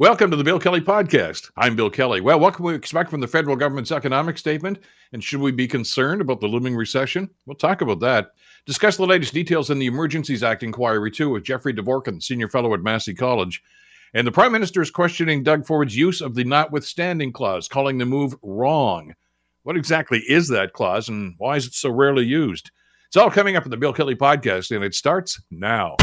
Welcome to the Bill Kelly Podcast. I'm Bill Kelly. Well, what can we expect from the federal government's economic statement? And should we be concerned about the looming recession? We'll talk about that. Discuss the latest details in the Emergencies Act inquiry, too, with Jeffrey Dvorkin, Senior Fellow at Massey College. And the Prime Minister is questioning Doug Ford's use of the notwithstanding clause, calling the move wrong. What exactly is that clause, and why is it so rarely used? It's all coming up in the Bill Kelly Podcast, and it starts now.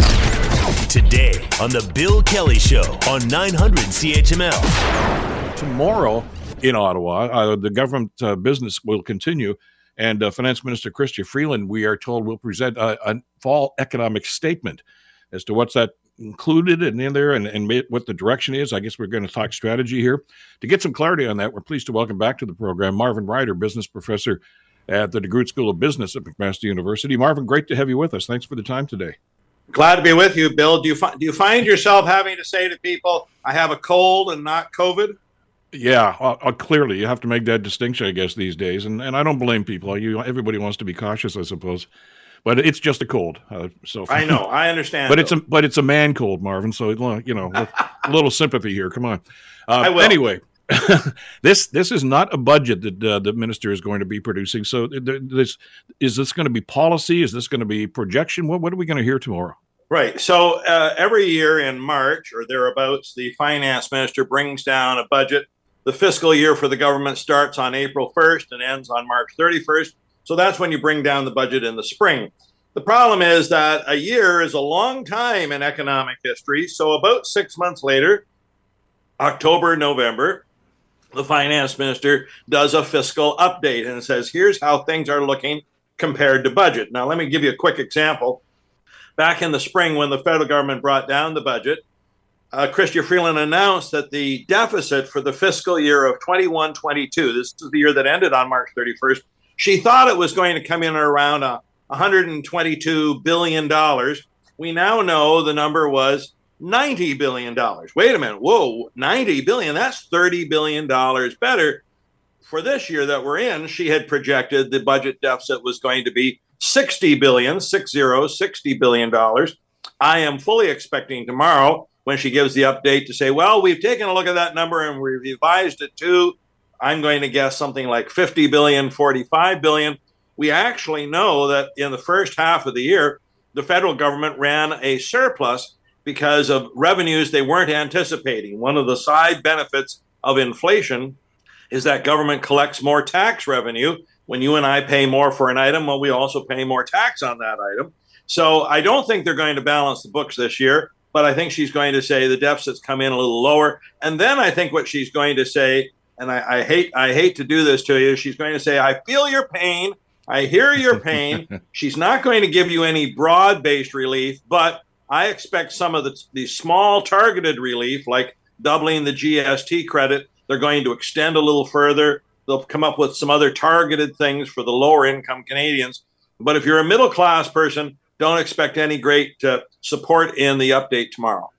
Today on The Bill Kelly Show on 900 CHML. Tomorrow in Ottawa, uh, the government uh, business will continue, and uh, Finance Minister Chrystia Freeland, we are told, will present a, a, fall economic statement as to what's that included and in there and, and what the direction is. I guess we're going to talk strategy here. To get some clarity on that, we're pleased to welcome back to the program Marvin Ryder, business professor at the DeGroote School of Business at McMaster University. Marvin, great to have you with us. Thanks for the time today. Glad to be with you, Bill. Do you find do you find yourself having to say to people, "I have a cold and not COVID"? Yeah, uh, uh, clearly you have to make that distinction, I guess, these days, and and I don't blame people. You everybody wants to be cautious, I suppose, but it's just a cold. Uh, so I know, I understand, but though. it's a but it's a man cold, Marvin. So you know, a little sympathy here. Come on. Uh, I will. Anyway, this this is not a budget that uh, the minister is going to be producing. So this is this going to be policy? Is this going to be projection? What what are we going to hear tomorrow? Right. So uh, every year in March or thereabouts, the finance minister brings down a budget. The fiscal year for the government starts on April 1st and ends on March 31st. So that's when you bring down the budget in the spring. The problem is that a year is a long time in economic history. So about six months later, October, November, the finance minister does a fiscal update and says, here's how things are looking compared to budget. Now, let me give you a quick example back in the spring when the federal government brought down the budget, uh, Chrystia Freeland announced that the deficit for the fiscal year of 21 22, this is the year that ended on March 31st, she thought it was going to come in around a $122 billion. We now know the number was $90 billion. Wait a minute. Whoa, 90 billion. That's $30 billion better. For this year that we're in, she had projected the budget deficit was going to be 60 billion, six zero, 60 billion dollars. I am fully expecting tomorrow when she gives the update to say, well, we've taken a look at that number and we've revised it to, I'm going to guess something like 50 billion, 45 billion. We actually know that in the first half of the year, the federal government ran a surplus because of revenues they weren't anticipating. One of the side benefits of inflation is that government collects more tax revenue when you and I pay more for an item, well, we also pay more tax on that item. So I don't think they're going to balance the books this year, but I think she's going to say the deficits come in a little lower. And then I think what she's going to say, and I, I hate I hate to do this to you, she's going to say, I feel your pain. I hear your pain. she's not going to give you any broad based relief, but I expect some of the, the small targeted relief, like doubling the GST credit, they're going to extend a little further. They'll come up with some other targeted things for the lower income Canadians. But if you're a middle class person, don't expect any great uh, support in the update tomorrow.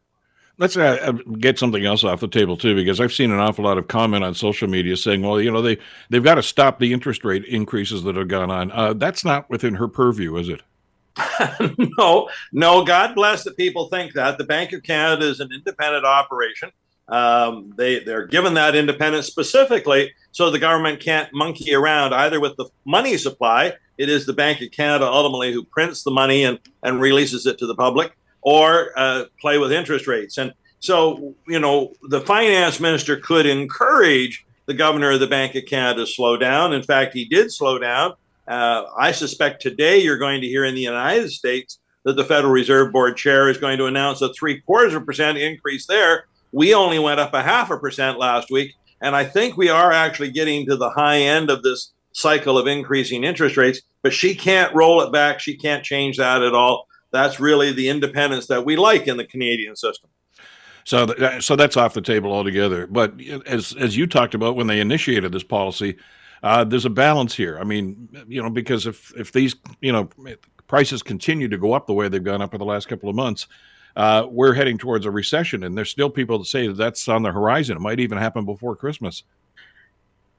Let's uh, uh, get something else off the table too, because I've seen an awful lot of comment on social media saying, "Well, you know, they they've got to stop the interest rate increases that have gone on." Uh, that's not within her purview, is it? no, no. God bless that people think that the Bank of Canada is an independent operation. Um, they they're given that independence specifically so the government can't monkey around either with the money supply. It is the Bank of Canada ultimately who prints the money and and releases it to the public, or uh, play with interest rates. And so you know the finance minister could encourage the governor of the Bank of Canada to slow down. In fact, he did slow down. Uh, I suspect today you're going to hear in the United States that the Federal Reserve Board chair is going to announce a three quarters of a percent increase there we only went up a half a percent last week. And I think we are actually getting to the high end of this cycle of increasing interest rates, but she can't roll it back. She can't change that at all. That's really the independence that we like in the Canadian system. So, th- so that's off the table altogether. But as as you talked about when they initiated this policy, uh, there's a balance here. I mean, you know, because if if these you know prices continue to go up the way they've gone up in the last couple of months, uh, we're heading towards a recession, and there's still people that say that that's on the horizon. It might even happen before Christmas.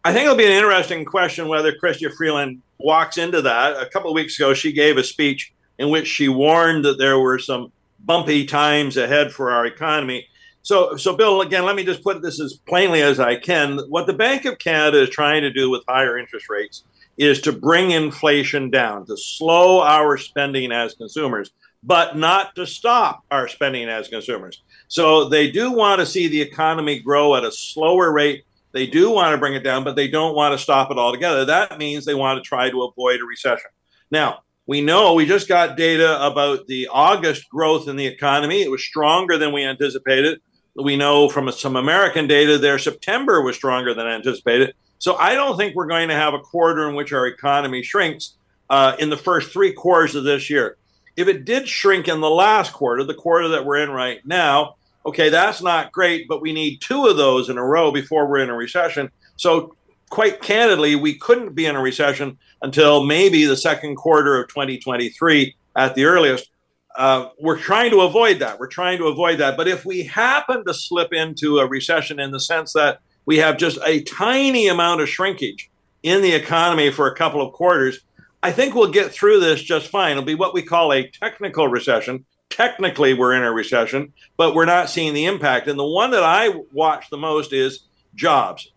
I think it'll be an interesting question whether Chrystia Freeland walks into that. A couple of weeks ago, she gave a speech in which she warned that there were some bumpy times ahead for our economy. So, so Bill, again, let me just put this as plainly as I can. What the Bank of Canada is trying to do with higher interest rates is to bring inflation down, to slow our spending as consumers, but not to stop our spending as consumers. So they do want to see the economy grow at a slower rate. They do want to bring it down, but they don't want to stop it altogether. That means they want to try to avoid a recession. Now, we know we just got data about the August growth in the economy. It was stronger than we anticipated. We know from some American data there, September was stronger than anticipated. So I don't think we're going to have a quarter in which our economy shrinks uh, in the first three quarters of this year. If it did shrink in the last quarter, the quarter that we're in right now, okay, that's not great, but we need two of those in a row before we're in a recession. So, quite candidly, we couldn't be in a recession until maybe the second quarter of 2023 at the earliest. Uh, we're trying to avoid that. We're trying to avoid that. But if we happen to slip into a recession in the sense that we have just a tiny amount of shrinkage in the economy for a couple of quarters, I think we'll get through this just fine. It'll be what we call a technical recession. Technically, we're in a recession, but we're not seeing the impact. And the one that I watch the most is jobs.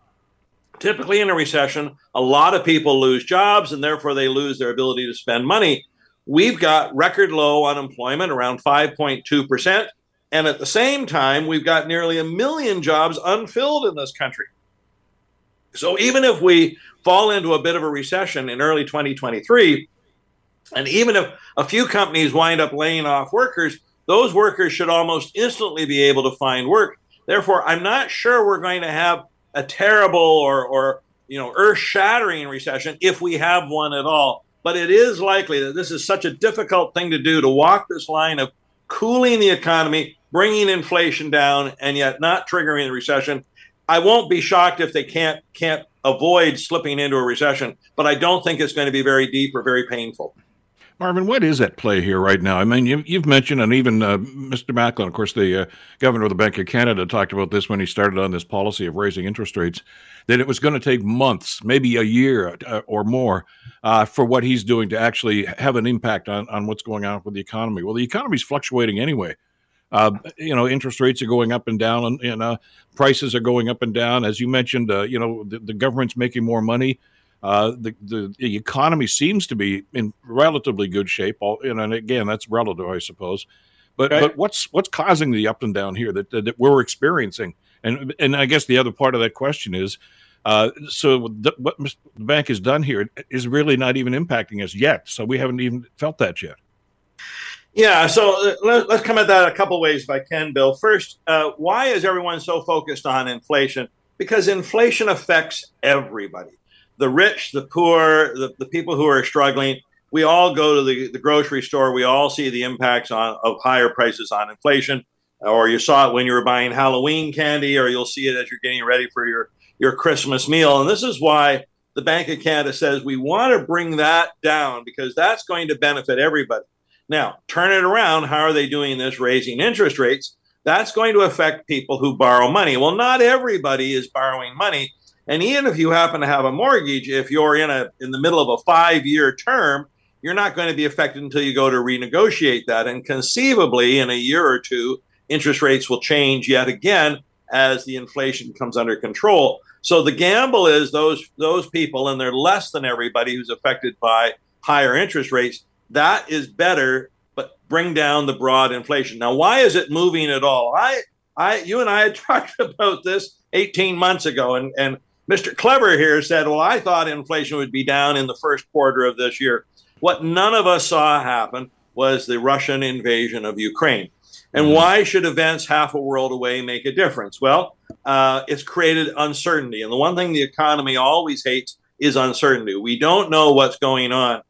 Typically, in a recession, a lot of people lose jobs and therefore they lose their ability to spend money. We've got record low unemployment, around 5.2%. And at the same time, we've got nearly a million jobs unfilled in this country. So even if we fall into a bit of a recession in early 2023, and even if a few companies wind up laying off workers, those workers should almost instantly be able to find work. Therefore, I'm not sure we're going to have a terrible or, or you know, earth-shattering recession if we have one at all. But it is likely that this is such a difficult thing to do to walk this line of cooling the economy, bringing inflation down, and yet not triggering the recession. I won't be shocked if they can't can't avoid slipping into a recession, but I don't think it's going to be very deep or very painful. Marvin, what is at play here right now? I mean, you, have mentioned, and even uh, Mr. Macklem, of course, the uh, governor of the Bank of Canada, talked about this when he started on this policy of raising interest rates, that it was going to take months, maybe a year uh, or more, uh, for what he's doing to actually have an impact on, on what's going on with the economy. Well, the economy is fluctuating anyway. Uh, you know, interest rates are going up and down, and, and uh, prices are going up and down. As you mentioned, you know, the, the, government's making more money. Uh, the, the, the economy seems to be in relatively good shape. All, and again, that's relative, I suppose. But right. but what's what's causing the up and down here that, that, that we're experiencing? And and I guess the other part of that question is, uh, so the, what the bank has done here is really not even impacting us yet. So we haven't even felt that yet. Yeah, so uh, let, us come at that a couple ways if I can, Bill. First, uh, why is everyone so focused on inflation? Because inflation affects everybody the rich, the poor, the, the people who are struggling. We all go to the, the grocery store. We all see the impacts on, of higher prices on inflation. Or you saw it when you were buying Halloween candy, or you'll see it as you're getting ready for your, your Christmas meal. And this is why the Bank of Canada says we want to bring that down because that's going to benefit everybody. Now, turn it around. How are they doing this? Raising interest rates. That's going to affect people who borrow money. Well, not everybody is borrowing money. And even if you happen to have a mortgage, if you're in a in the middle of a five year term, you're not going to be affected until you go to renegotiate that. And conceivably, in a year or two, interest rates will change yet again as the inflation comes under control. So the gamble is those those people, and they're less than everybody who's affected by higher interest rates that is better, but bring down the broad inflation. Now, why is it moving at all? I, I, you and I had talked about this 18 months ago, and and Mr. Clever here said, "Well, I thought inflation would be down in the first quarter of this year." What none of us saw happen was the Russian invasion of Ukraine. And mm-hmm. why should events half a world away make a difference? Well, uh, it's created uncertainty. And the one thing the economy always hates is uncertainty. We don't know what's going on.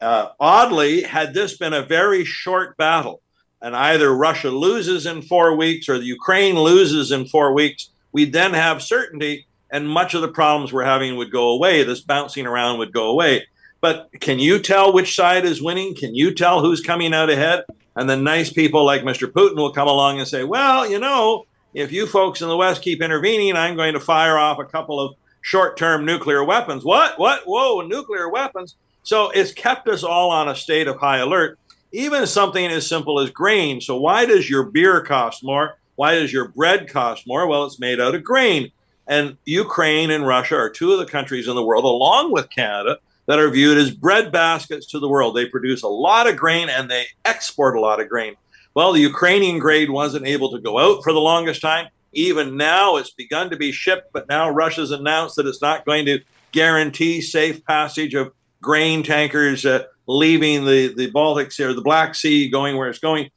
Uh, oddly, had this been a very short battle, and either Russia loses in four weeks or the Ukraine loses in four weeks, we'd then have certainty, and much of the problems we're having would go away. This bouncing around would go away. But can you tell which side is winning? Can you tell who's coming out ahead? And then nice people like Mr. Putin will come along and say, well, you know, if you folks in the West keep intervening, I'm going to fire off a couple of short term nuclear weapons. What? What? Whoa, nuclear weapons? So it's kept us all on a state of high alert. Even something as simple as grain. So why does your beer cost more? Why does your bread cost more? Well, it's made out of grain. And Ukraine and Russia are two of the countries in the world, along with Canada, that are viewed as bread baskets to the world. They produce a lot of grain and they export a lot of grain. Well, the Ukrainian grain wasn't able to go out for the longest time. Even now, it's begun to be shipped, but now Russia's announced that it's not going to guarantee safe passage of grain tankers uh, leaving the, the Baltic Sea or the Black Sea, going where it's going.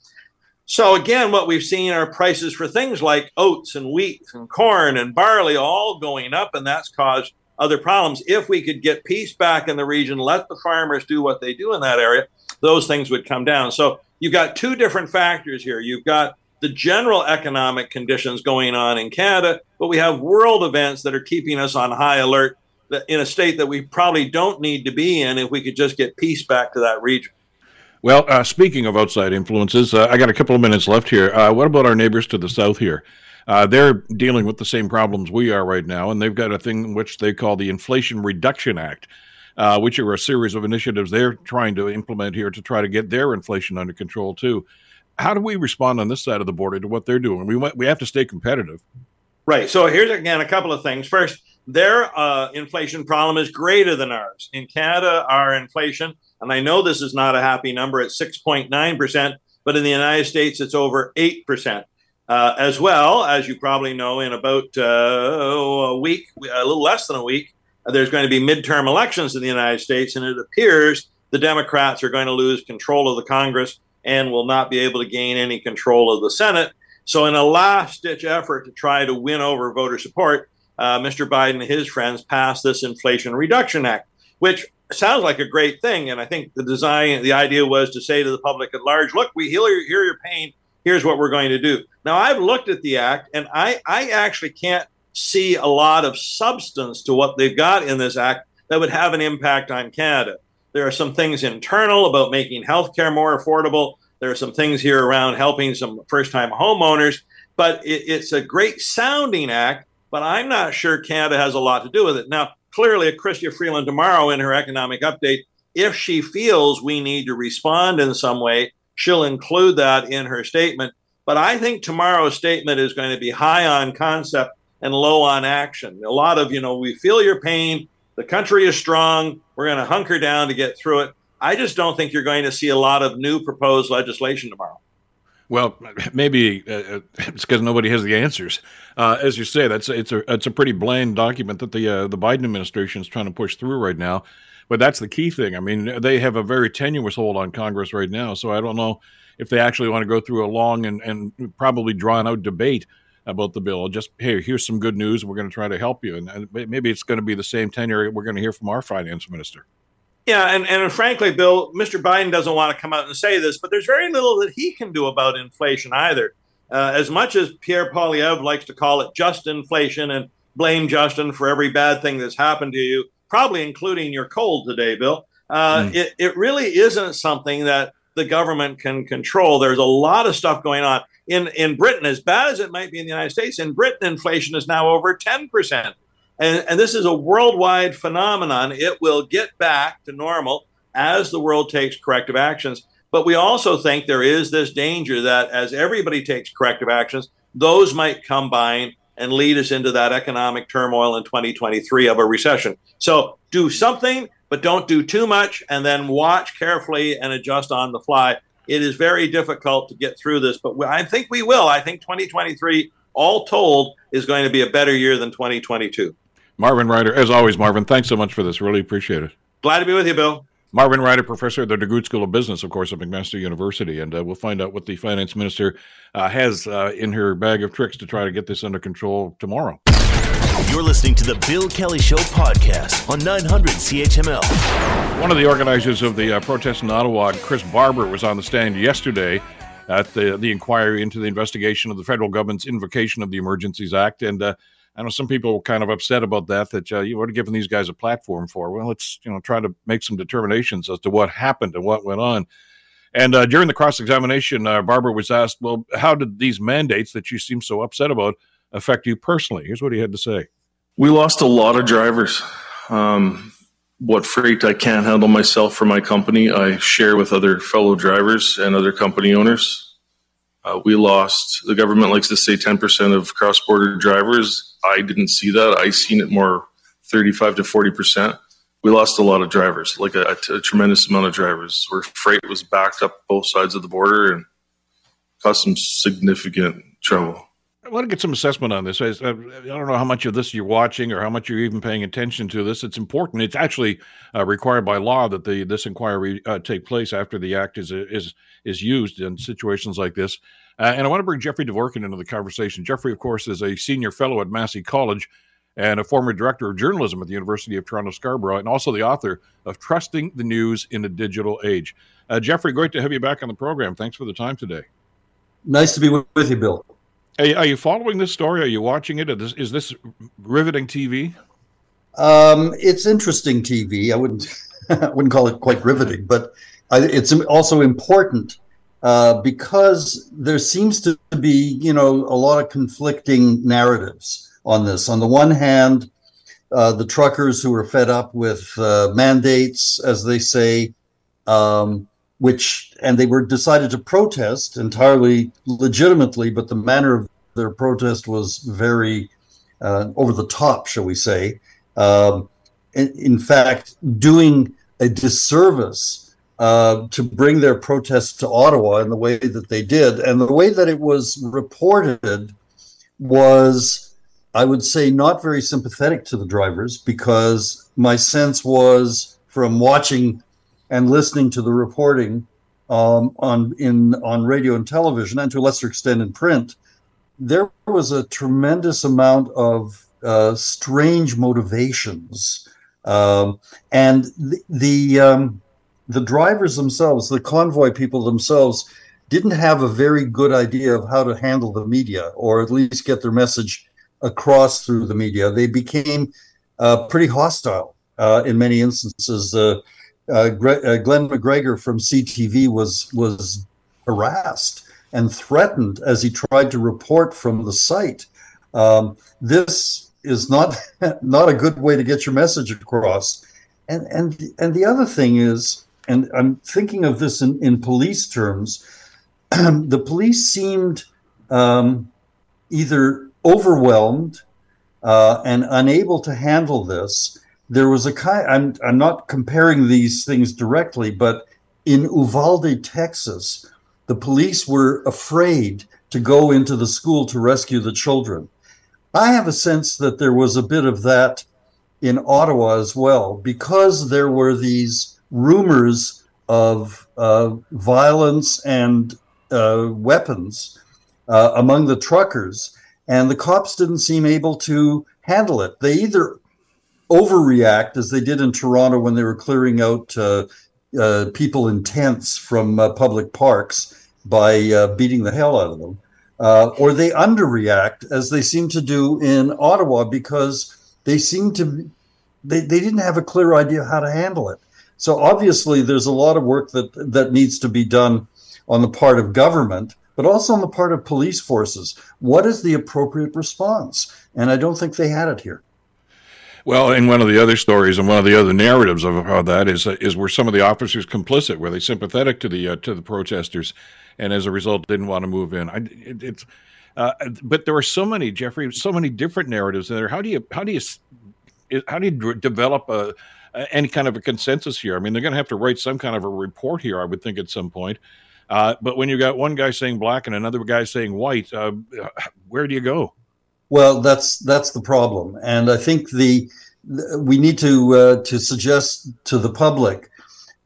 So, again, what we've seen are prices for things like oats and wheat and corn and barley all going up, and that's caused other problems. If we could get peace back in the region, let the farmers do what they do in that area, those things would come down. So, you've got two different factors here. You've got the general economic conditions going on in Canada, but we have world events that are keeping us on high alert in a state that we probably don't need to be in if we could just get peace back to that region. Well, uh, speaking of outside influences, uh, I got a couple of minutes left here. Uh, what about our neighbors to the south here? Uh, they're dealing with the same problems we are right now, and they've got a thing which they call the Inflation Reduction Act, uh, which are a series of initiatives they're trying to implement here to try to get their inflation under control too how do we respond on this side of the border to what they're doing? We we have to stay competitive. Right. So here's again a couple of things. First, their uh, inflation problem is greater than ours. In Canada, our inflation, and I know this is not a happy number, at 6.9 percent, but in the United States, it's over eight percent. Uh, as well as you probably know, in about uh, a week, a little less than a week, there's going to be midterm elections in the United States, and it appears the Democrats are going to lose control of the Congress and will not be able to gain any control of the Senate. So, in a last ditch effort to try to win over voter support, uh, Mr. Biden and his friends passed this Inflation Reduction Act, which sounds like a great thing. And I think the design, the idea was to say to the public at large, look, we hear, hear your pain. Here's what we're going to do. Now, I've looked at the act, and I, I actually can't see a lot of substance to what they've got in this act that would have an impact on Canada. There are some things internal about making healthcare more affordable. There are some things here around helping some first time homeowners, but it, it's a great sounding act. But I'm not sure Canada has a lot to do with it. Now, clearly, Chrystia Freeland tomorrow in her economic update, if she feels we need to respond in some way, she'll include that in her statement. But I think tomorrow's statement is going to be high on concept and low on action. A lot of, you know, we feel your pain. The country is strong. We're going to hunker down to get through it. I just don't think you're going to see a lot of new proposed legislation tomorrow. Well, maybe uh, uh it's because nobody has the answers. Uh, as you say, that's it's a it's a pretty bland document that the uh, the Biden administration is trying to push through right now. But that's the key thing. I mean, they have a very tenuous hold on Congress right now, so I don't know if they actually want to go through a long and, and probably drawn out debate about the bill. Just hey, here's some good news. We're going to try to help you, and maybe it's going to be the same tenure we're going to hear from our finance minister. Yeah, and, and frankly, Bill, Mr. Biden doesn't want to come out and say this, but there's very little that he can do about inflation either. Uh, as much as Pierre Poilievre likes to call it just inflation and blame Justin for every bad thing that's happened to you, probably including your cold today, Bill, uh, mm. it, it really isn't something that the government can control. There's a lot of stuff going on in in Britain, as bad as it might be in the United States, in Britain, inflation is now over 10%. And, and this is a worldwide phenomenon. It will get back to normal as the world takes corrective actions. But we also think there is this danger that as everybody takes corrective actions, those might combine and lead us into that economic turmoil in 2023 of a recession. So do something, but don't do too much, and then watch carefully and adjust on the fly it is very difficult to get through this, but I think we will. I think 2023, all told, is going to be a better year than 2022. Marvin Ryder, as always, Marvin, thanks so much for this. Really appreciate it. Glad to be with you, Bill. Marvin Ryder, professor at the DeGroote School of Business, of course, at McMaster University. And uh, we'll find out what the finance minister uh, has uh, in her bag of tricks to try to get this under control tomorrow. You're listening to the Bill Kelly Show podcast on 900 CHML. One of the organizers of the uh, protest in Ottawa, Chris Barber, was on the stand yesterday at the, the inquiry into the investigation of the federal government's invocation of the Emergencies Act. And uh, I know some people were kind of upset about that, that uh, you have given these guys a platform for. Well, let's you know try to make some determinations as to what happened and what went on. And uh, during the cross examination, uh, Barber was asked, "Well, how did these mandates that you seem so upset about affect you personally?" Here's what he had to say: We lost a lot of drivers. Um, what freight I can't handle myself for my company, I share with other fellow drivers and other company owners. Uh, we lost, the government likes to say 10% of cross border drivers. I didn't see that. I seen it more 35 to 40%. We lost a lot of drivers, like a, tremendous amount of drivers, where freight was backed up both sides of the border and caused some significant trouble. I want to get some assessment on this. I, don't know how much of this you're watching or how much you're even paying attention to this. It's important. It's actually uh, required by law that the this inquiry uh, take place after the act is is is used in situations like this. Uh, and I want to bring Jeffrey Dvorkin into the conversation. Jeffrey, of course, is a senior fellow at Massey College and a former director of journalism at the University of Toronto Scarborough, and also the author of Trusting the News in a Digital Age. Uh, Jeffrey, great to have you back on the program. Thanks for the time today. Nice to be with you, Bill. Hey, are you following this story? Are you watching it? Is this, is this riveting TV? Um, it's interesting TV. I wouldn't I wouldn't call it quite riveting, but I, it's also important uh, because there seems to be, you know, a lot of conflicting narratives on this. On the one hand, uh, the truckers who are fed up with uh, mandates, as they say, um, which and they were decided to protest entirely legitimately, but the manner of their protest was very uh, over the top, shall we say? Um, in, in, fact, doing a disservice uh, to bring their protest to Ottawa in the way that they did, and the way that it was reported was, I would say, not very sympathetic to the drivers because my sense was from watching and listening to the reporting um, on in on radio and television, and to a lesser extent in print, there was a tremendous amount of uh, strange motivations, um, and the the, um, the drivers themselves, the convoy people themselves, didn't have a very good idea of how to handle the media, or at least get their message across through the media. They became uh, pretty hostile uh, in many instances. Uh, uh, uh, Glen McGregor from CTV was was harassed and threatened as he tried to report from the site. Um, this is not not a good way to get your message across. And and and the other thing is, and I'm thinking of this in, in police terms, the police seemed um, either overwhelmed uh, and unable to handle this there was a kind I'm I'm not comparing these things directly, but in Uvalde, Texas, the police were afraid to go into the school to rescue the children. I have a sense that there was a bit of that in Ottawa as well, because there were these rumors of uh, violence and uh, weapons uh, among the truckers, and the cops didn't seem able to handle it. They either overreact as they did in Toronto when they were clearing out uh, uh, people in tents from uh, public parks by beating the hell out of them, or they underreact as they seem to do in Ottawa because they seem to they, they didn't have a clear idea how to handle it. So obviously, there's a lot of work that that needs to be done on the part of government, but also on the part of police forces. What is the appropriate response? And I don't think they had it here. Well, and one of the other stories and one of the other narratives of how that is is were some of the officers complicit? Were they sympathetic to the uh, to the protesters, and as a result didn't want to move in? I, it, it's uh, but there are so many, Jeffrey, so many different narratives there. How do you how do you how do you develop a, any kind of a consensus here? I mean, they're going to have to write some kind of a report here, I would think, at some point. Uh, but when you got one guy saying black and another guy saying white, uh, where do you go? Well, that's that's the problem, and I think the we need to uh, to suggest to the public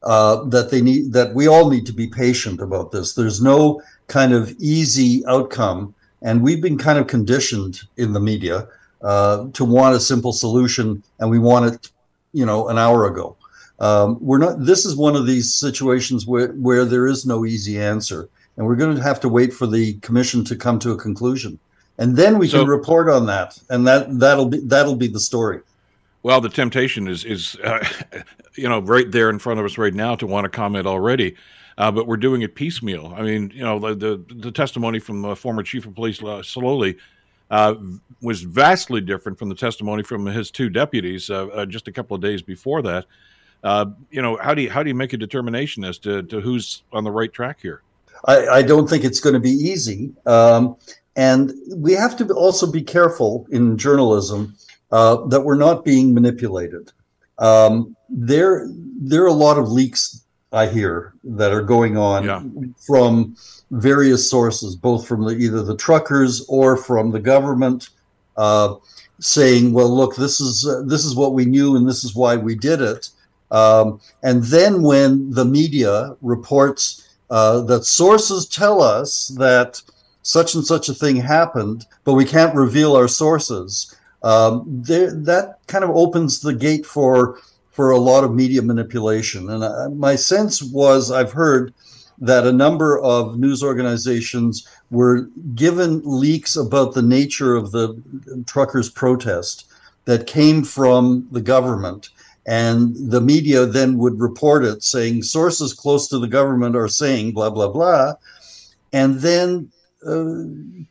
uh, that they need that we all need to be patient about this. There's no kind of easy outcome, and we've been kind of conditioned in the media uh, to want a simple solution, and we want it, you know, an hour ago. Um, we're not. This is one of these situations where where there is no easy answer, and we're going to have to wait for the commission to come to a conclusion and then we so, can report on that, and that that'll be that'll be the story. Well, the temptation is is uh, you know right there in front of us right now to want to comment already. Uh, but we're doing it piecemeal. I mean, you know, the the, the testimony from the former chief of police, uh, Sloly, uh, was vastly different from the testimony from his two deputies uh, uh, just a couple of days before that. Uh, you know, how do you how do you make a determination as to, to who's on the right track here? I, I don't think it's going to be easy. Um, and we have to also be careful in journalism that we're not being manipulated. Um, there, there are a lot of leaks I hear that are going on yeah. from various sources, both from the, either the truckers or from the government, uh, saying, "Well, look, this is uh, this is what we knew, and this is why we did it." Um, and then when the media reports uh, that sources tell us that such and such a thing happened, but we can't reveal our sources, um, that kind of opens the gate for for a lot of media manipulation. And uh, my sense was, I've heard that a number of news organizations were given leaks about the nature of the truckers' protest that came from the government. And the media then would report it saying sources close to the government are saying blah, blah, blah. And then uh,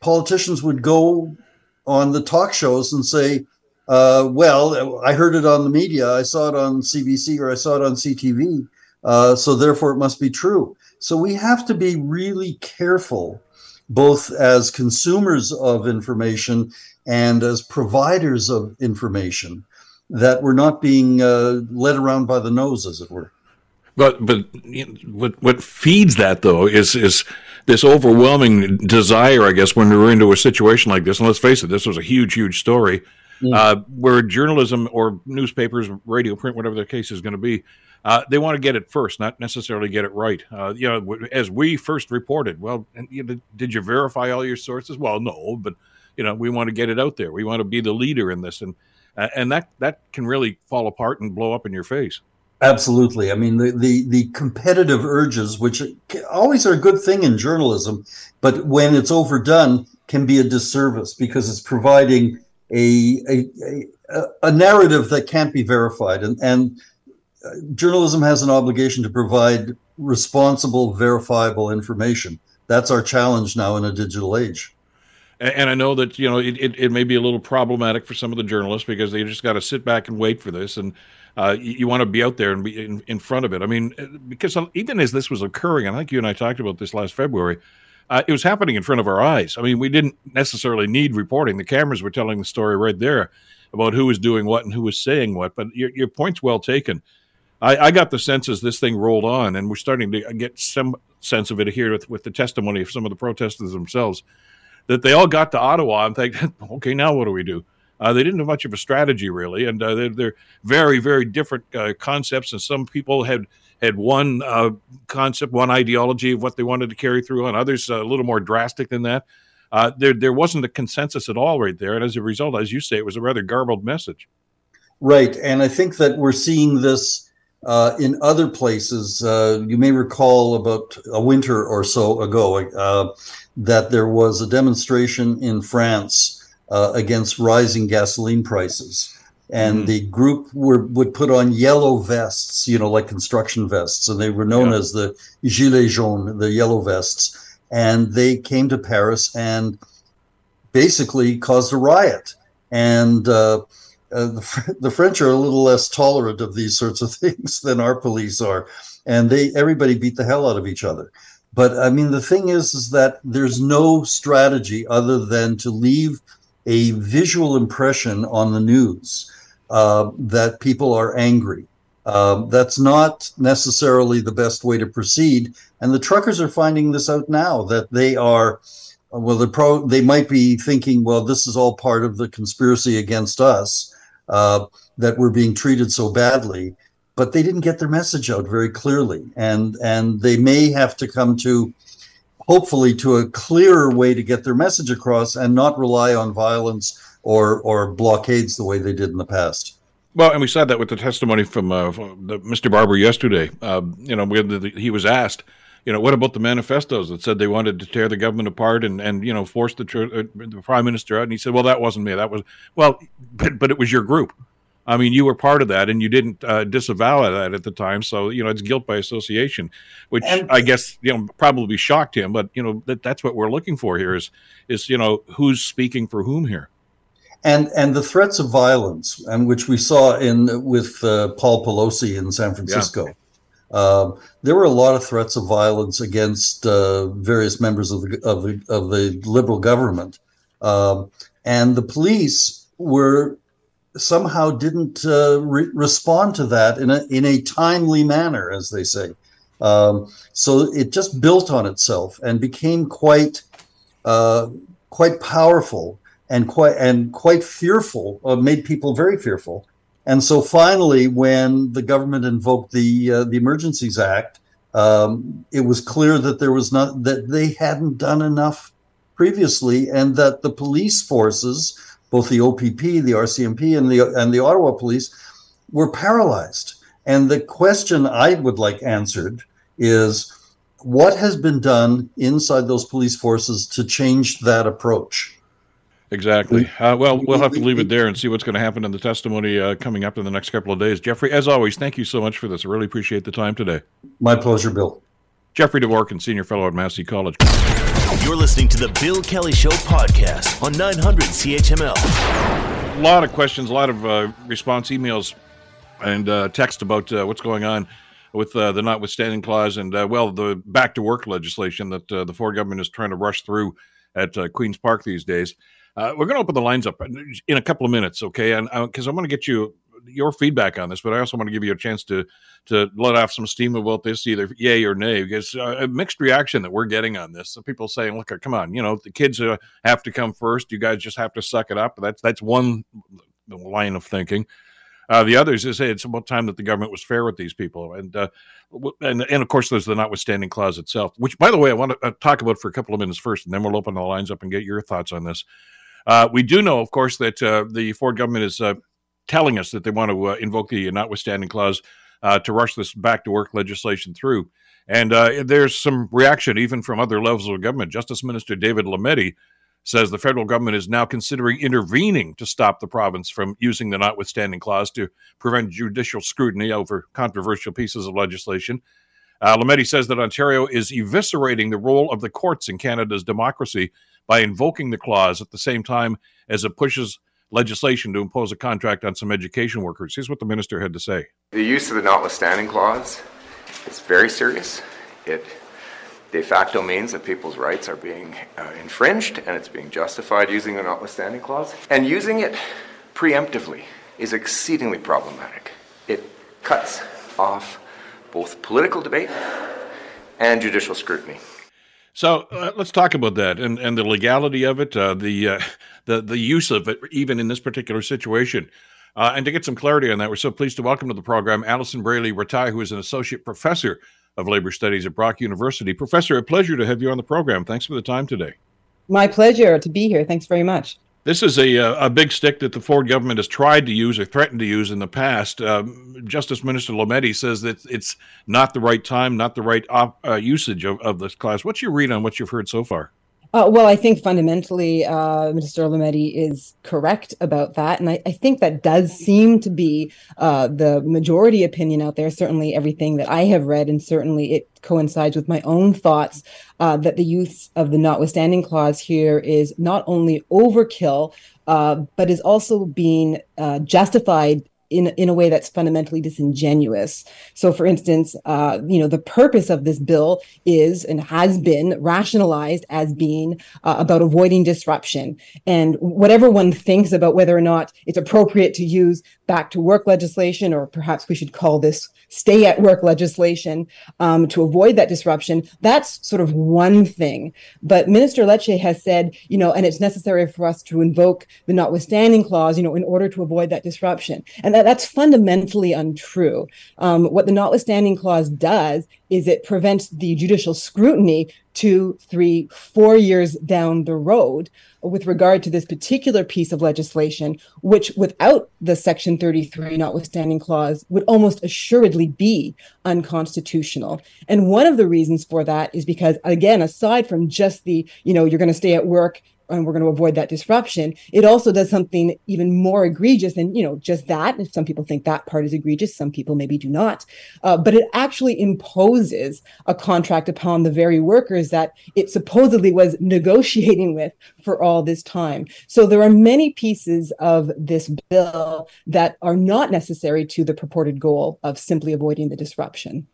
politicians would go on the talk shows and say, uh, well, I heard it on the media, I saw it on CBC or I saw it on CTV, uh, so therefore it must be true. So we have to be really careful, both as consumers of information and as providers of information, that we're not being uh, led around by the nose, as it were. But but what what feeds that though is is this overwhelming desire, I guess, when we're into a situation like this. And let's face it, this was a huge, huge story, mm. uh, where journalism or newspapers, radio, print, whatever the case is going to be, uh, they want to get it first, not necessarily get it right. Uh, you know, as we first reported, well, you know, did you verify all your sources? Well, no, but you know, we want to get it out there. We want to be the leader in this, and uh, and that that can really fall apart and blow up in your face. Absolutely. I mean, the, the, the competitive urges, which always are a good thing in journalism, but when it's overdone, can be a disservice because it's providing a, a, a, narrative that can't be verified. And, and uh, journalism has an obligation to provide responsible, verifiable information. That's our challenge now in a digital age. And I know that you know it, it, it may be a little problematic for some of the journalists because they just got to sit back and wait for this, and uh, you, want to be out there and be in, in, front of it. I mean, uh, because even as this was occurring, I think you and I talked about this last February. Uh, it was happening in front of our eyes. I mean, we didn't necessarily need reporting. The cameras were telling the story right there about who was doing what and who was saying what. But your, your point's well taken. I, I, got the sense as this thing rolled on, and we're starting to get some sense of it here with, with the testimony of some of the protesters themselves, that they all got to Ottawa and think, okay, now what do we do? Uh, they didn't have much of a strategy really, and uh, they're, they're, very, very different uh, concepts. And some people had had one uh, concept, one ideology of what they wanted to carry through, and others uh, a little more drastic than that. Uh, there, there wasn't a consensus at all right there, and as a result, as you say, it was a rather garbled message. Right, and I think that we're seeing this uh, in other places. Uh, you may recall about a winter or so ago uh, that there was a demonstration in France uh, against rising gasoline prices. And mm. the group were, would put on yellow vests, you know, like construction vests, and they were known yeah. as the gilets jaunes, the yellow vests. And they came to Paris and basically caused a riot. And uh, uh, the, the, French are a little less tolerant of these sorts of things than our police are, and they everybody beat the hell out of each other. But I mean, the thing is, is that there's no strategy other than to leave a visual impression on the news uh, that people are angry. Uh, that's not necessarily the best way to proceed. And the truckers are finding this out now that they are, well, pro, they might be thinking, well, this is all part of the conspiracy against us, uh, that we're being treated so badly. But they didn't get their message out very clearly. And, and they may have to come to hopefully to a clearer way to get their message across and not rely on violence or or blockades the way they did in the past. Well, and we saw that with the testimony from, uh, from the, Mr. Barber yesterday. Uh, you know, the, he was asked, you know, what about the manifestos that said they wanted to tear the government apart and, and you know, force the, uh, the prime minister out? And he said, well, that wasn't me. That was, well, but, but it was your group. I mean, you were part of that, and you didn't uh, disavow that at the time. So you know, it's guilt by association, which and, I guess you know probably shocked him. But you know, that, that's what we're looking for here is is you know who's speaking for whom here. And and the threats of violence, and which we saw in with uh, Paul Pelosi in San Francisco. Yeah. Um, there were a lot of threats of violence against uh, various members of the of the, of the liberal government, um, and the police were somehow didn't uh, re- respond to that in a in a timely manner, as they say. Um, so it just built on itself and became quite uh, quite powerful and quite and quite fearful. Uh, made people very fearful. And so finally, when the government invoked the uh, the Emergencies Act, um, it was clear that there was not that they hadn't done enough previously, and that the police forces, both the OPP, the RCMP, and the and the Ottawa Police, were paralyzed. And the question I would like answered is, what has been done inside those police forces to change that approach? Exactly. Uh, well, we'll have to leave it there and see what's going to happen in the testimony uh, coming up in the next couple of days. Jeffrey, as always, thank you so much for this. I really appreciate the time today. My pleasure, Bill. Jeffrey Dvorkin, Senior Fellow at Massey College. You're listening to the Bill Kelly Show podcast on 900 CHML. A lot of questions, a lot of uh, response emails and uh, text about uh, what's going on with uh, the notwithstanding clause and, well, the back to work legislation that the Ford government is trying to rush through at Queen's Park these days. Uh, we're going to open the lines up in a couple of minutes, okay? And because uh, I want to get you your feedback on this, but I also want to give you a chance to to let off some steam about this, either yay or nay, because uh, a mixed reaction that we're getting on this. Some people saying, "Look, come on, you know, the kids uh, have to come first. You guys just have to suck it up." That's that's one line of thinking. Uh, the others is hey, it's about time that the government was fair with these people, and uh, and and of course there's the notwithstanding clause itself, which by the way I want to uh, talk about for a couple of minutes first, and then we'll open the lines up and get your thoughts on this. Uh, we do know, of course, that uh, the Ford government is uh, telling us that they want to uh, invoke the notwithstanding clause uh, to rush this back to work legislation through. And there's some reaction even from other levels of government. Justice Minister David Lametti says the federal government is now considering intervening to stop the province from using the notwithstanding clause to prevent judicial scrutiny over controversial pieces of legislation. Uh, Lametti says that Ontario is eviscerating the role of the courts in Canada's democracy by invoking the clause at the same time as it pushes legislation to impose a contract on some education workers. Here's what the minister had to say. The use of the notwithstanding clause is very serious. It de facto means that people's rights are being uh, infringed and it's being justified using the notwithstanding clause. And using it preemptively is exceedingly problematic. It cuts off both political debate and judicial scrutiny. So uh, let's talk about that and, and the legality of it, uh, the uh, the the use of it, even in this particular situation. Uh, and to get some clarity on that, we're so pleased to welcome to the program Alison Braley Rattai, who is an associate professor of labor studies at Brock University. Professor, a pleasure to have you on the program. Thanks for the time today. My pleasure to be here. Thanks very much. This is a, uh, a big stick that the Ford government has tried to use or threatened to use in the past. Um, Justice Minister Lametti says that it's not the right time, not the right op- uh, usage of, of this class. What's your read on what you've heard so far? Uh, well, I think fundamentally, uh, Minister Lametti is correct about that. And I, I think that does seem to be uh, the majority opinion out there. Certainly, everything that I have read, and certainly it coincides with my own thoughts uh, that the use of the notwithstanding clause here is not only overkill, uh, but is also being uh, justified in in a way that's fundamentally disingenuous. So, for instance, uh, you know, the purpose of this bill is and has been rationalized as being uh, about avoiding disruption. And whatever one thinks about whether or not it's appropriate to use back to work legislation, or perhaps we should call this stay at work legislation um, to avoid that disruption, that's sort of one thing. But Minister Lecce has said, you know, and it's necessary for us to invoke the notwithstanding clause, you know, in order to avoid that disruption. And that, that's fundamentally untrue. Um, what the notwithstanding clause does is it prevents the judicial scrutiny two, three, four years down the road with regard to this particular piece of legislation, which without the Section 33 notwithstanding clause would almost assuredly be unconstitutional. And one of the reasons for that is because, again, aside from just the, you know, you're going to stay at work and we're going to avoid that disruption. It also does something even more egregious and you know just that. And some people think that part is egregious. Some people maybe do not. Uh, but it actually imposes a contract upon the very workers that it supposedly was negotiating with for all this time. So there are many pieces of this bill that are not necessary to the purported goal of simply avoiding the disruption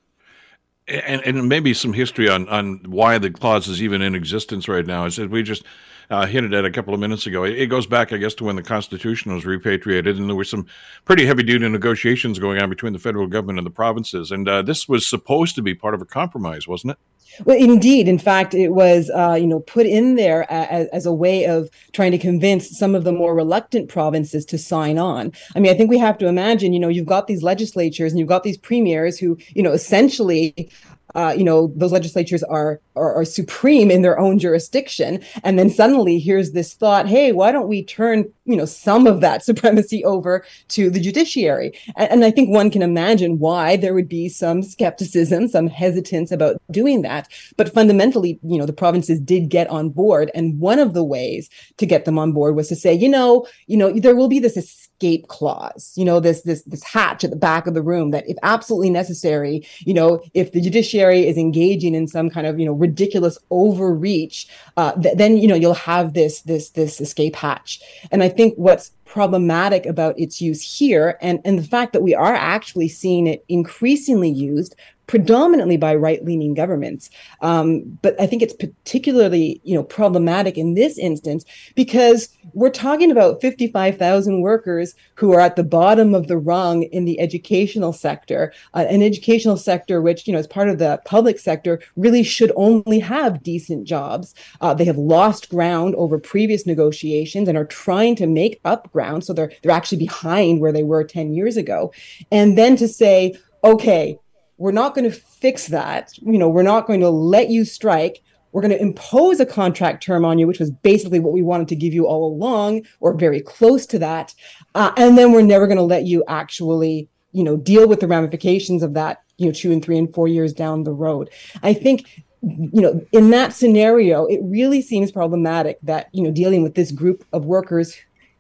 and, and maybe some history on, on why the clause is even in existence right now. Is that we just uh, hinted at a couple of minutes ago. It, goes back, I guess, to when the Constitution was repatriated, and there were some pretty heavy duty negotiations going on between the federal government and the provinces. And uh, this was supposed to be part of a compromise, wasn't it? Well, indeed. In fact, it was, uh, you know, put in there as, as, a way of trying to convince some of the more reluctant provinces to sign on. I mean, I think we have to imagine, you know, you've got these legislatures and you've got these premiers who, you know, essentially uh, you know, those legislatures are, are, are supreme in their own jurisdiction, and then suddenly here's this thought: Hey, why don't we turn you know some of that supremacy over to the judiciary? And, and I think one can imagine why there would be some skepticism, some hesitance about doing that. But fundamentally, you know, the provinces did get on board, and one of the ways to get them on board was to say, you know, you know, there will be this escape clause you know this this this hatch at the back of the room that if absolutely necessary you know if the judiciary is engaging in some kind of you know ridiculous overreach uh, th- then you know you'll have this this this escape hatch. And i think what's problematic about its use here and and the fact that we are actually seeing it increasingly used predominantly by right-leaning governments. Um, but I think it's particularly, you know, problematic in this instance because we're talking about 55,000 workers who are at the bottom of the rung in the educational sector, uh, an educational sector which, you know, as part of the public sector, really should only have decent jobs. Uh, they have lost ground over previous negotiations and are trying to make up ground, so they're they're actually behind where they were 10 years ago. And then to say, okay, we're not going to fix that. You know, we're not going to let you strike. We're going to impose a contract term on you, which was basically what we wanted to give you all along, or very close to that. Uh, and then we're never going to let you actually, you know, deal with the ramifications of that, you know, two and three and four years down the road. I think you know in that scenario it really seems problematic that you know dealing with this group of workers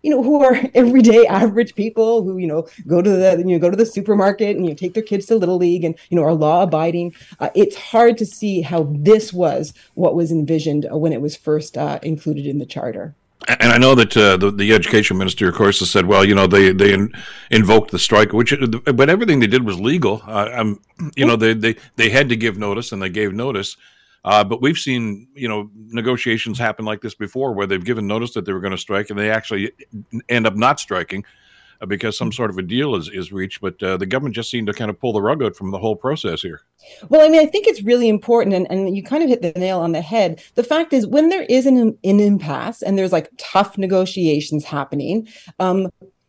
you know, who are everyday average people who, you know, go to the, you know, go to the supermarket and, you know, take their kids to Little League and, you know, are law abiding. Uh, it's hard to see how this was what was envisioned uh, when it was first uh, included in the charter. And I know that uh, the, the education minister, of course, has said, well, you know, they they in, invoked the strike, which but everything they did was legal. Uh, um, you know, they, they they had to give notice, and they gave notice. Uh, but we've seen, you know, negotiations happen like this before, where they've given notice that they were going to strike, and they actually end up not striking uh, because some sort of a deal is, is reached. But uh, the government just seemed to kind of pull the rug out from the whole process here. Well, I mean, I think it's really important, and, and you kind of hit the nail on the head. The fact is, when there is an, an impasse and there's like tough negotiations happening, um,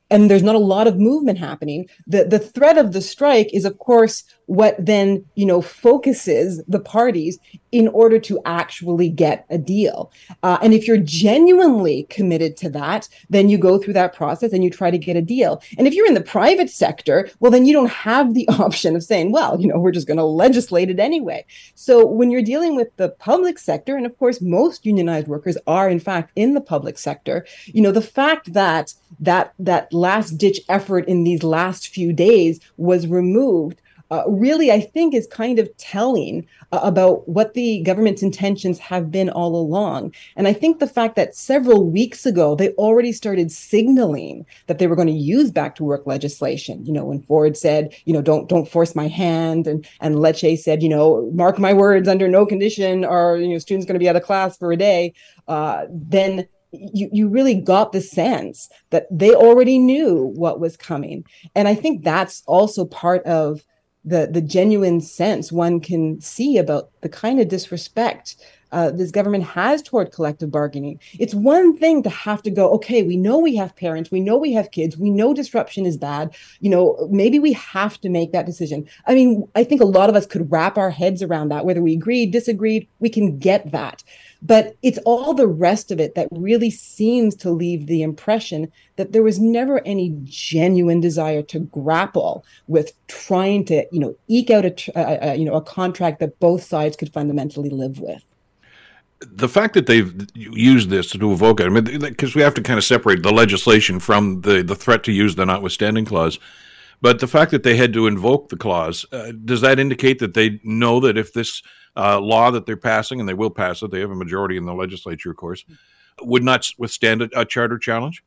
and there's not a lot of movement happening, the, the threat of the strike is, of course, what then you know focuses the parties in order to actually get a deal. Uh, and if you're genuinely committed to that then you go through that process and you try to get a deal. And if you're in the private sector well then you don't have the option of saying well you know we're just going to legislate it anyway. So when you're dealing with the public sector and of course most unionized workers are in fact in the public sector you know the fact that that that last ditch effort in these last few days was removed uh, really, I think, is kind of telling uh, about what the government's intentions have been all along. And I think the fact that several weeks ago they already started signaling that they were going to use back to work legislation. You know, when Ford said, you know, don't don't force my hand, and and Lecce said, you know, mark my words, under no condition are you know students going to be out of class for a day. Uh, then you, you really got the sense that they already knew what was coming. And I think that's also part of the the genuine sense one can see about the kind of disrespect uh, this government has toward collective bargaining. It's one thing to have to go, okay, we know we have parents, we know we have kids, we know disruption is bad. You know, maybe we have to make that decision. I mean, I think a lot of us could wrap our heads around that, whether we agreed, disagreed, we can get that. But it's all the rest of it that really seems to leave the impression that there was never any genuine desire to grapple with trying to, you know, eke out a, you know a contract that both sides could fundamentally live with the fact that they've used this to evoke it, I mean, because we have to kind of separate the legislation from the, the threat to use the notwithstanding clause. But the fact that they had to invoke the clause, uh, does that indicate that they know that if this uh, law that they're passing, and they will pass it, they have a majority in the legislature, of course, would not withstand a, a charter challenge?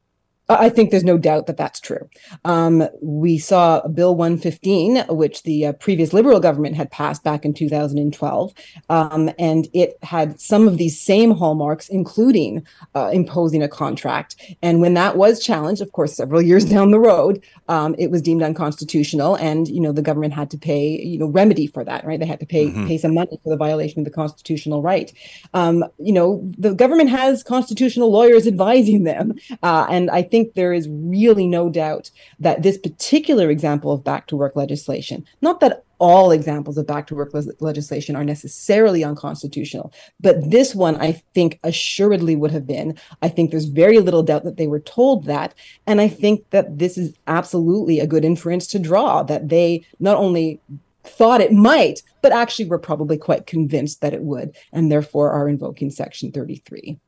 I think there's no doubt that that's true. Um, we saw Bill 115, which the uh, previous Liberal government had passed back in 2012, um, and it had some of these same hallmarks, including uh, imposing a contract. And when that was challenged, of course, several years down the road, um, it was deemed unconstitutional, and you know the government had to pay you know remedy for that. Right, they had to pay mm-hmm. pay some money for the violation of the constitutional right. Um, you know, the government has constitutional lawyers advising them, uh, and I think think there is really no doubt that this particular example of back to work legislation, not that all examples of back to work le- legislation are necessarily unconstitutional, but this one I think assuredly would have been. I think there's very little doubt that they were told that. And I think that this is absolutely a good inference to draw that they not only thought it might, but actually were probably quite convinced that it would, and therefore are invoking Section 33.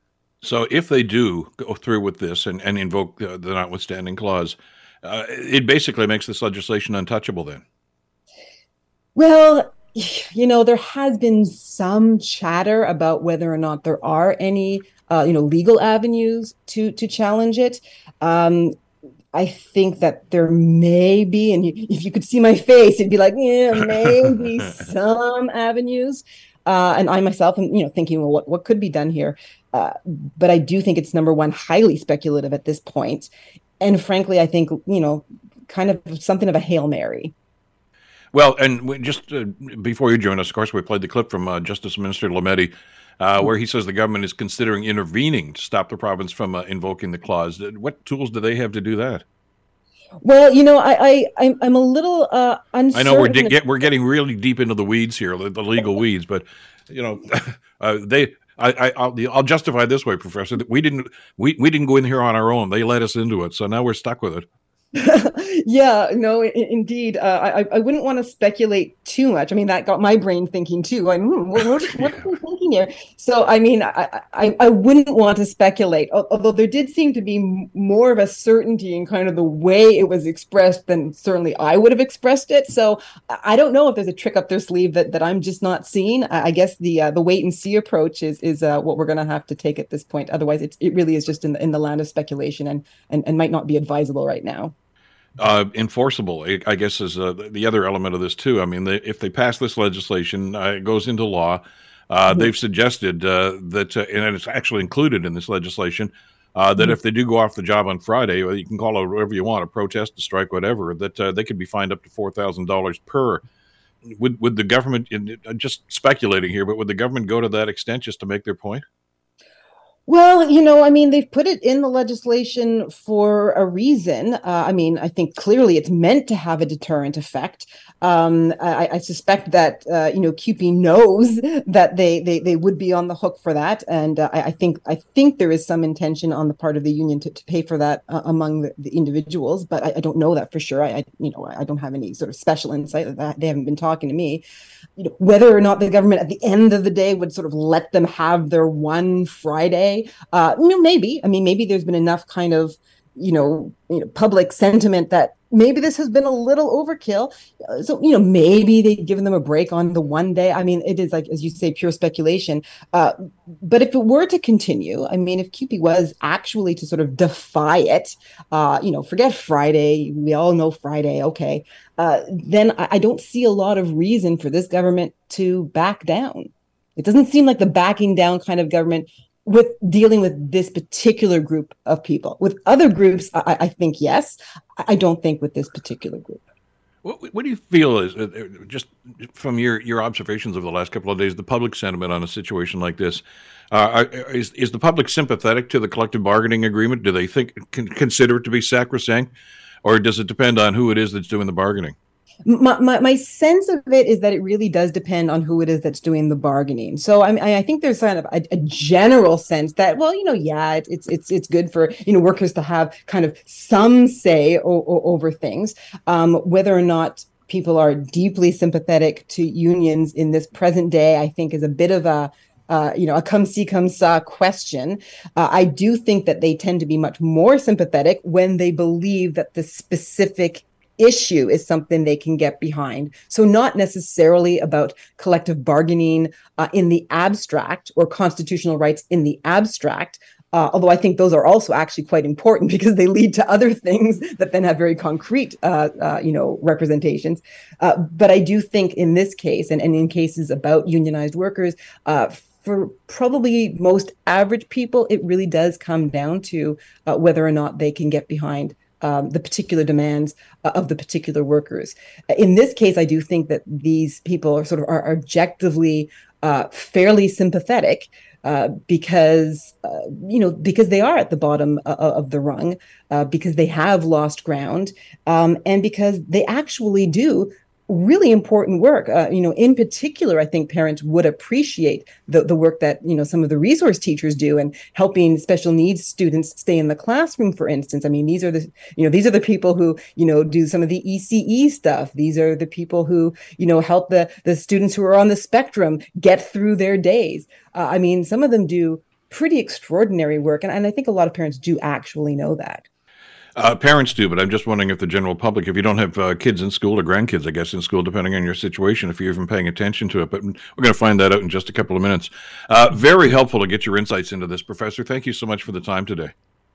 So if they do go through with this and, and invoke the, the notwithstanding clause, uh, it basically makes this legislation untouchable then. Well, you know, there has been some chatter about whether or not there are any, uh, you know, legal avenues to to challenge it. Um, I think that there may be, and if you could see my face, it'd be like, yeah, maybe some avenues. Uh, and I myself am, you know, thinking, well, what, what could be done here? Uh, but I do think it's number one, highly speculative at this point. And frankly, I think, you know, kind of something of a Hail Mary. Well, and just uh, before you join us, of course, we played the clip from uh, Justice Minister Lametti, uh, where he says the government is considering intervening to stop the province from uh, invoking the clause. What tools do they have to do that? Well, you know, I, I I'm a little uh, uncertain. I know we're di- get, we're getting really deep into the weeds here, the, legal weeds, but you know, uh, they I, I will I'll justify this way, Professor. That we didn't we, we didn't go in here on our own. They let us into it, so now we're stuck with it. yeah, no, indeed. Uh, I, I wouldn't want to speculate too much. I mean, that got my brain thinking too. Like, hmm, what, what, what are we thinking here? So, I mean, I, I, I wouldn't want to speculate, although there did seem to be more of a certainty in kind of the way it was expressed than certainly I would have expressed it. So, I don't know if there's a trick up their sleeve that, that I'm just not seeing. I, guess the uh, the wait and see approach is is uh, what we're going to have to take at this point. Otherwise, it, it really is just in the, in the land of speculation and, and, and might not be advisable right now. Uh, enforceable, I guess, is uh, the other element of this too. I mean, they, if they pass this legislation, uh, it goes into law. Uh, mm-hmm. They've suggested uh, that, uh, and it's actually included in this legislation, that mm-hmm. if they do go off the job on Friday, well, you can call it whatever you want, a protest, a strike, whatever, that they could be fined up to four thousand dollars per. Would would the government? Just speculating here, but would the government go to that extent just to make their point? Well, you know, I mean, they've put it in the legislation for a reason. Uh, I mean, I think clearly it's meant to have a deterrent effect. Um, I, I, suspect that uh, you know CUPE knows that they, they they would be on the hook for that, and uh, I, I, think I think there is some intention on the part of the union to, to pay for that uh, among the, the, individuals, but I, I, don't know that for sure. I, you know I don't have any sort of special insight that they haven't been talking to me. You know, whether or not the government at the end of the day would sort of let them have their one Friday, uh, maybe. I mean, maybe there's been enough kind of you know, you know public sentiment that maybe this has been a little overkill. Uh, so, you know, maybe they've given them a break on the one day. I mean, it is like, as you say, pure speculation. Uh, but if it were to continue, I mean, if CUPE was actually to sort of defy it, uh, you know, forget Friday, we all know Friday, okay, uh, then I, I don't see a lot of reason for this government to back down. It doesn't seem like the backing down kind of government with dealing with this particular group of people. With other groups, I, I think yes. I don't think with this particular group. What, what do you feel is uh, just from your, your observations of the last couple of days, the public sentiment on a situation like this? Uh, is is the public sympathetic to the collective bargaining agreement? Do they think consider it to be sacrosanct, or does it depend on who it is that's doing the bargaining? My, my, my, sense of it is that it really does depend on who it is that's doing the bargaining. So I, I think there's kind of a, a, general sense that, well, you know, yeah, it, it's it's it's good for you know workers to have kind of some say o- o- over things, um, whether or not people are deeply sympathetic to unions in this present day. I think is a bit of a uh, you know, a come see, come saw question. Uh, I do think that they tend to be much more sympathetic when they believe that the specific issue is something they can get behind. So, not necessarily about collective bargaining uh, in the abstract or constitutional rights in the abstract. Uh, although I think those are also actually quite important because they lead to other things that then have very concrete, uh, uh, you know, representations. Uh, but I do think in this case, and, and in cases about unionized workers, uh, for probably most average people, it really does come down to whether or not they can get behind um, the particular demands uh, of the particular workers. In this case, I do think that these people are sort of are objectively uh, fairly sympathetic. Uh, because uh, you know because they are at the bottom uh, of the rung uh, because they have lost ground um, and because they actually do really important work. Uh, you know, in particular, I think parents would appreciate the, the work that, you know, some of the resource teachers do and helping special needs students stay in the classroom, for instance. I mean, these are the, you know, these are the people who, you know, do some of the ECE stuff. These are the people who, you know, help the, the students who are on the spectrum get through their days. Uh, I mean, some of them do pretty extraordinary work. And, and I think a lot of parents do actually know that. Uh, parents do, but I'm just wondering if the general public, if you don't have uh, kids in school or grandkids, I guess, in school, depending on your situation, if you're even paying attention to it. But we're going to find that out in just a couple of minutes. Uh, very helpful to get your insights into this, Professor. Thank you so much for the time today.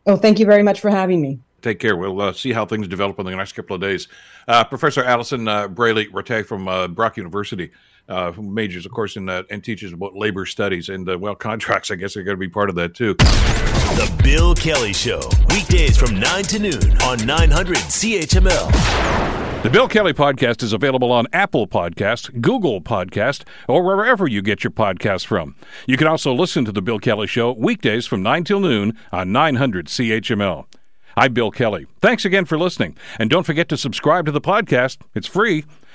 Oh, thank you very much for having me. Take care. We'll uh, see how things develop in the next couple of days. Uh, Professor Alison uh, Braley Rattai from uh, Brock University, uh, who majors, of course, in that and teaches about labor studies and uh, well, contracts. I guess are going to be part of that too. The Bill Kelly Show, weekdays from nine to noon on 900 CHML. The Bill Kelly Podcast is available on Apple Podcast, Google Podcast, or wherever you get your podcasts from. You can also listen to The Bill Kelly Show weekdays from 9 till noon on 900 CHML. I'm Bill Kelly. Thanks again for listening. And don't forget to subscribe to the podcast. It's free,